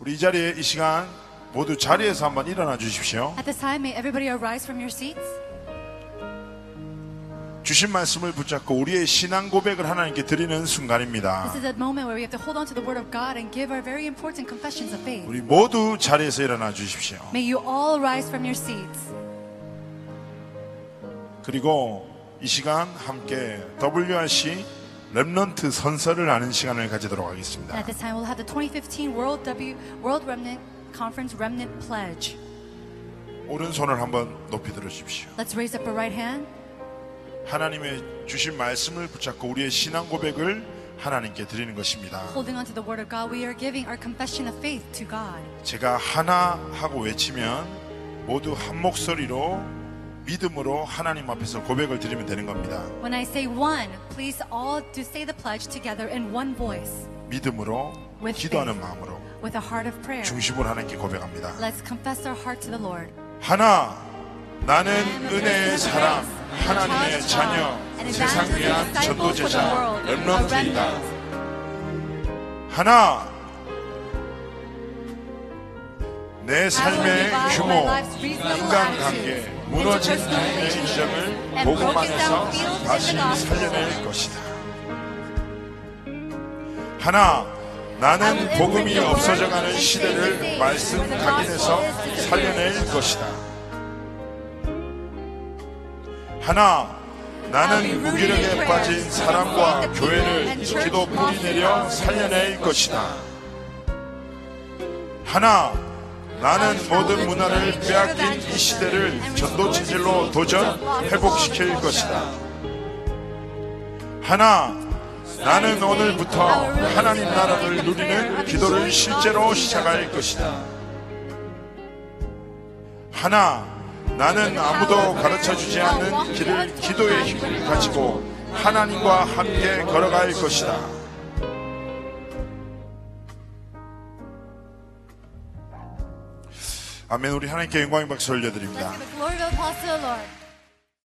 우리 이 자리에 이 시간 모두 자리에서 한번 일어나 주십시오. At this time, may everybody arise from your seats. 주신 말씀을 붙잡고 우리의 신앙 고백을 하나님께 드리는 순간입니다. This is a moment where we have to hold on to the word of God and give our very important confessions of faith. 우리 모두 자리에서 일어나 주십시오. May you all rise from your seats. 그리고 이 시간 함께 WRC 랩런트 선서를 하는 시간을 가지도록 하겠습니다. at this time, we'll have the 2015 World W World Remnant Conference Remnant Pledge. 오른손을 한번 높이 들어 주십시오. Let's raise up our right hand. 하나님의 주신 말씀을 붙잡고 우리의 신앙 고백을 하나님께 드리는 것입니다. Holding on to the word of God, we are giving our confession of faith to God. 제가 하나 하고 외치면 모두 한 목소리로 믿음으로 하나님 앞에서 고백을 드리면 되는 겁니다. When I say one, please all do say the pledge together in one voice 믿음으로 With 기도하는 faith. 마음으로 with a heart of prayer. 중심으로 하나님께 고백합니다. Let's confess our heart to the Lord. 하나 나는 은혜의 사람 하나님의 자녀 세상 위한 전도제자 렘넌트이다. 하나 내 삶의 규모 인간관계 무너진 내 일정을 복음 안에서 다시 살려낼 것이다. 하나 나는 복음이 없어져가는 시대를 말씀 각인해서 살려낼 것이다. 하나 나는 무기력에 빠진 사람과 교회를 기도 뿌리 내려 살려낼 것이다. 하나 나는 모든 문화를 빼앗긴 이 시대를 전도 체질로 도전 회복시킬 것이다. 하나 나는 오늘부터 하나님 나라를 누리는 기도를 실제로 시작할 것이다. 하나 나는 아무도 가르쳐 주지 않는 길을 기도의 힘을 가지고 하나님과 함께 걸어갈 것이다. 아멘. 우리 하나님께 영광의 박수 올려드립니다.